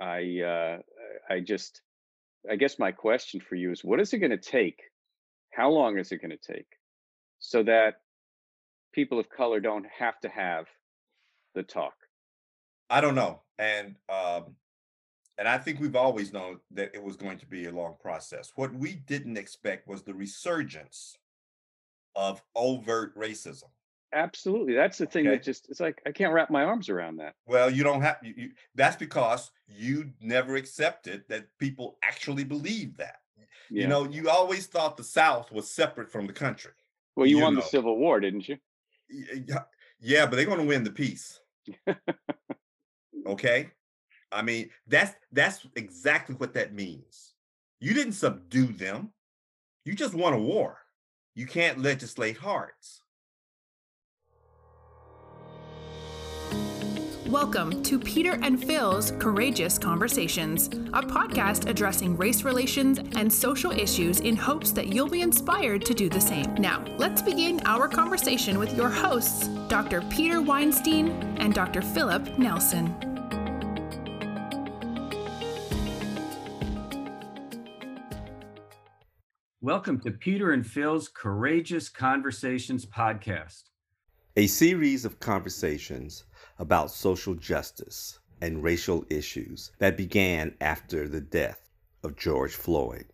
I uh, I just I guess my question for you is what is it going to take? How long is it going to take so that people of color don't have to have the talk? I don't know. And um and I think we've always known that it was going to be a long process. What we didn't expect was the resurgence of overt racism. Absolutely. That's the thing Okay. that just it's like I can't wrap my arms around that. Well, you don't have you, you, that's because you never accepted that people actually believe that. Yeah. You know, you always thought the South was separate from the country. well, you, you won the. Civil War, didn't you? Yeah, yeah, but they're going to win the peace. okay? I mean, that's that's exactly what that means. You didn't subdue them. You just won a war. You can't legislate hearts. Welcome to Peter and Phil's Courageous Conversations, a podcast addressing race relations and social issues in hopes that you'll be inspired to do the same. Now, let's begin our conversation with your hosts, Dr. Peter Weinstein and Dr. Philip Nelson. Welcome to Peter and Phil's Courageous Conversations podcast. a series of conversations about social justice and racial issues that began after the death of George Floyd.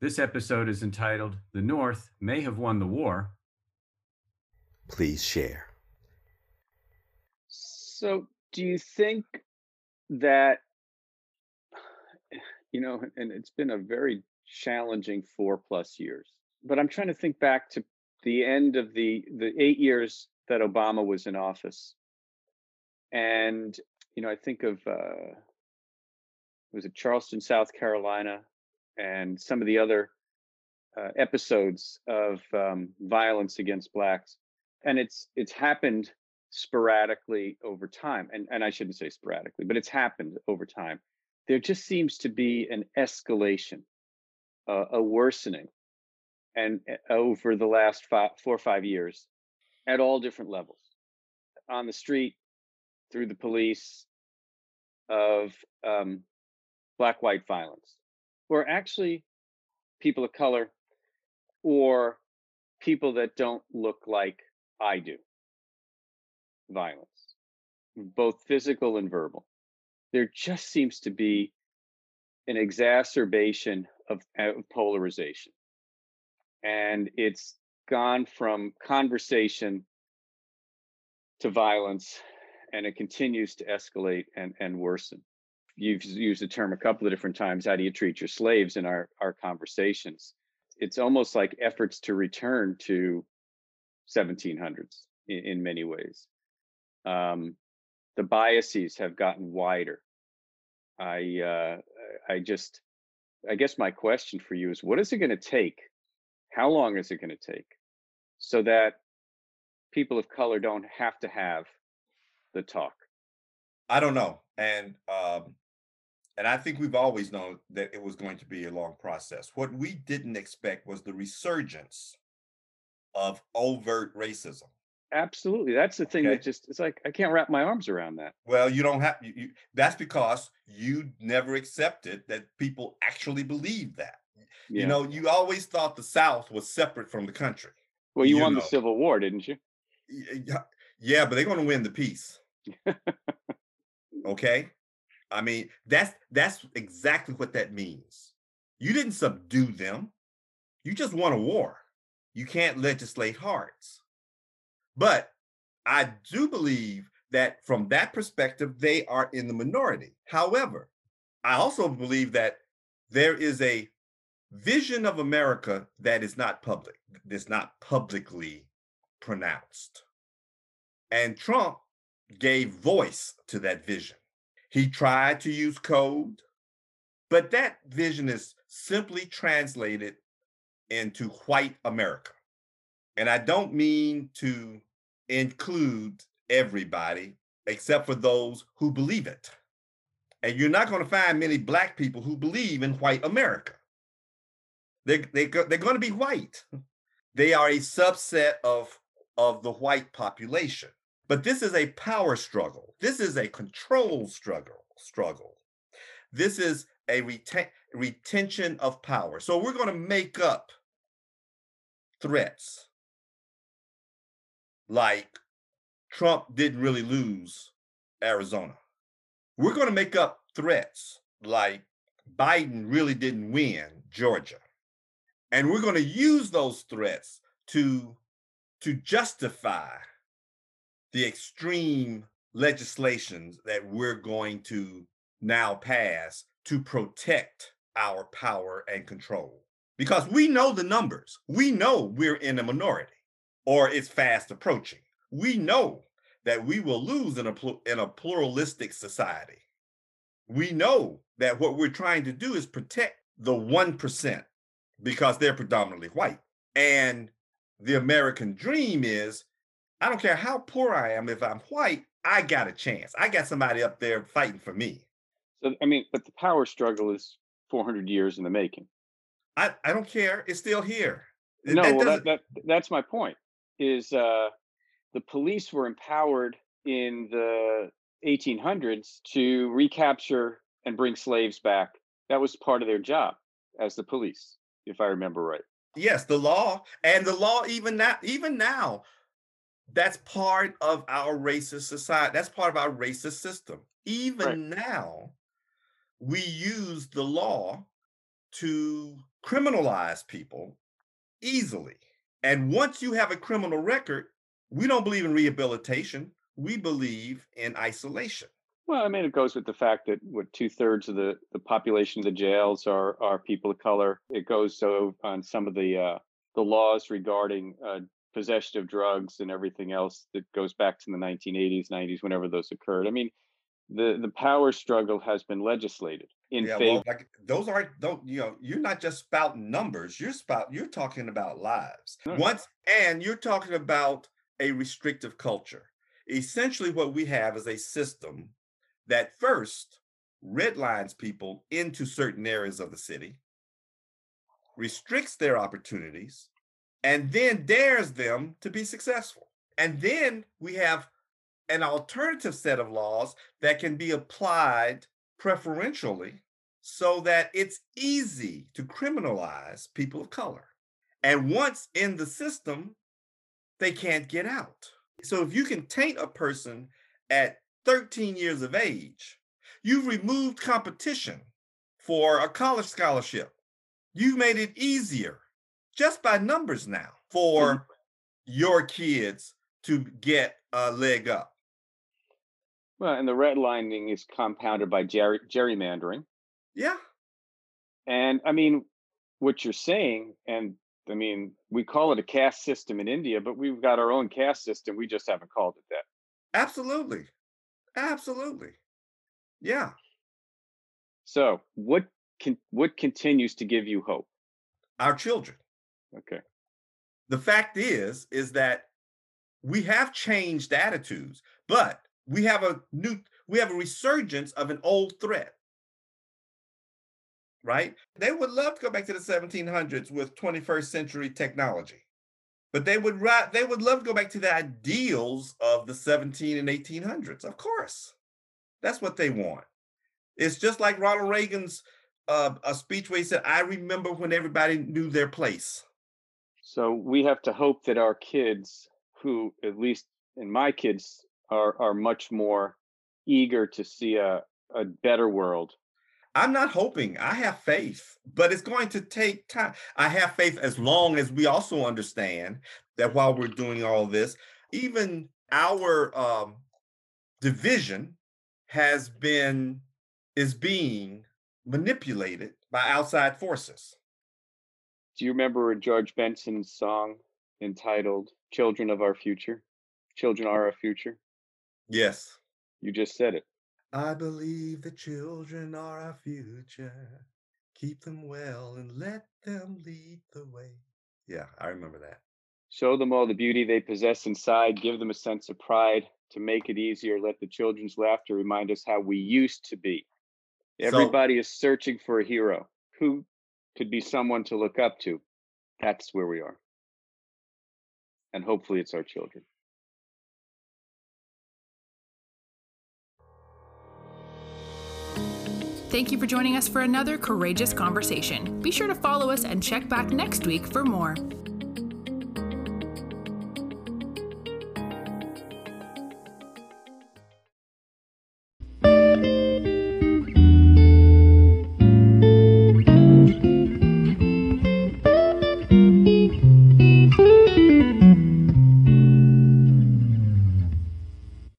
This episode is entitled The North May Have Won the War. Please share. So, do you think that you know, and it's been a very challenging four plus years. But I'm trying to think back to the end of the the eight years that Obama was in office, and you know, I think of uh, was it Charleston, South Carolina, and some of the other uh, episodes of um, violence against blacks, and it's it's happened sporadically over time, and and I shouldn't say sporadically, but it's happened over time. There just seems to be an escalation uh, a worsening and uh, over the last five, four or five years at all different levels on the street through the police of um, black white violence or actually people of color or people that don't look like i do violence both physical and verbal there just seems to be an exacerbation of, of polarization. And it's gone from conversation to violence, and it continues to escalate and, and worsen. You've used the term a couple of different times. How do you treat your slaves in our, our conversations? It's almost like efforts to return to 1700s in, in many ways. Um, the biases have gotten wider. I uh, I just I guess my question for you is what is it going to take? How long is it going to take so that people of color don't have to have the talk? I don't know. And um and I think we've always known that it was going to be a long process. What we didn't expect was the resurgence of overt racism. Absolutely. That's the thing Okay. that just it's like I can't wrap my arms around that. Well, you don't have you, you that's because you never accepted that people actually believe that. Yeah. You know, you always thought the South was separate from the country. well, you, you won know. the Civil War, didn't you? Yeah, yeah, but they're going to win the peace. Okay? I mean, that's that's exactly what that means. You didn't subdue them. You just won a war. You can't legislate hearts. But I do believe that from that perspective, they are in the minority. However, I also believe that there is a vision of America that is not public, that's not publicly pronounced. And Trump gave voice to that vision. He tried to use code, but that vision is simply translated into white America. And I don't mean to include everybody except for those who believe it. And you're not going to find many black people who believe in white America. They, they, they're going to be white. They are a subset of, of the white population. But this is a power struggle. This is a control struggle. Struggle. This is a reten- retention of power. So we're going to make up threats like Trump didn't really lose Arizona. We're going to make up threats like Biden really didn't win Georgia. And we're going to use those threats to, to justify the extreme legislations that we're going to now pass to protect our power and control. Because we know the numbers. We know we're in a minority or it's fast approaching. We know that we will lose in a, in a pluralistic society. We know that what we're trying to do is protect the 1% because they're predominantly white. And the American dream is I don't care how poor I am, if I'm white, I got a chance. I got somebody up there fighting for me. So, I mean, but the power struggle is 400 years in the making. I, I don't care. It's still here. No, that well, that, that, that's my point. Is uh, the police were empowered in the 1800s to recapture and bring slaves back. That was part of their job as the police, if I remember right. Yes, the law and the law even now even now that's part of our racist society. That's part of our racist system. Even right. now, we use the law to criminalize people easily. And once you have a criminal record, we don't believe in rehabilitation. We believe in isolation. Well, I mean, it goes with the fact that what two thirds of the, the population of the jails are are people of color. It goes so on some of the uh, the laws regarding uh, possession of drugs and everything else that goes back to the 1980s, 90s, whenever those occurred. I mean, the the power struggle has been legislated in yeah, favor. Well, like those aren't don't you know you're not just spouting numbers. You're spout you're talking about lives. Hmm. Once and you're talking about a restrictive culture. Essentially, what we have is a system that first redlines people into certain areas of the city, restricts their opportunities, and then dares them to be successful. And then we have an alternative set of laws that can be applied preferentially so that it's easy to criminalize people of color. And once in the system, they can't get out. So if you can taint a person at 13 years of age, you've removed competition for a college scholarship. You've made it easier just by numbers now for your kids to get a leg up. Well, and the redlining is compounded by ger- gerrymandering. Yeah. And I mean, what you're saying, and I mean, we call it a caste system in India, but we've got our own caste system. We just haven't called it that. Absolutely. Absolutely. Yeah. So, what can what continues to give you hope? Our children. Okay. The fact is is that we have changed attitudes, but we have a new we have a resurgence of an old threat. Right? They would love to go back to the 1700s with 21st century technology but they would they would love to go back to the ideals of the 17 and 1800s of course. That's what they want. It's just like ronald reagan's uh, a speech where he said i remember when everybody knew their place so we have to hope that our kids who at least in my kids are are much more eager to see a, a better world I'm not hoping. I have faith, but it's going to take time. I have faith as long as we also understand that while we're doing all this, even our um, division has been is being manipulated by outside forces. Do you remember George Benson's song entitled "Children of Our Future"? Children are our future. Yes. You just said it. I believe the children are our future. Keep them well and let them lead the way. Yeah, I remember that. Show them all the beauty they possess inside. Give them a sense of pride. To make it easier, let the children's laughter remind us how we used to be. Everybody so, is searching for a hero who could be someone to look up to. That's where we are. And hopefully, it's our children. Thank you for joining us for another courageous conversation. Be sure to follow us and check back next week for more.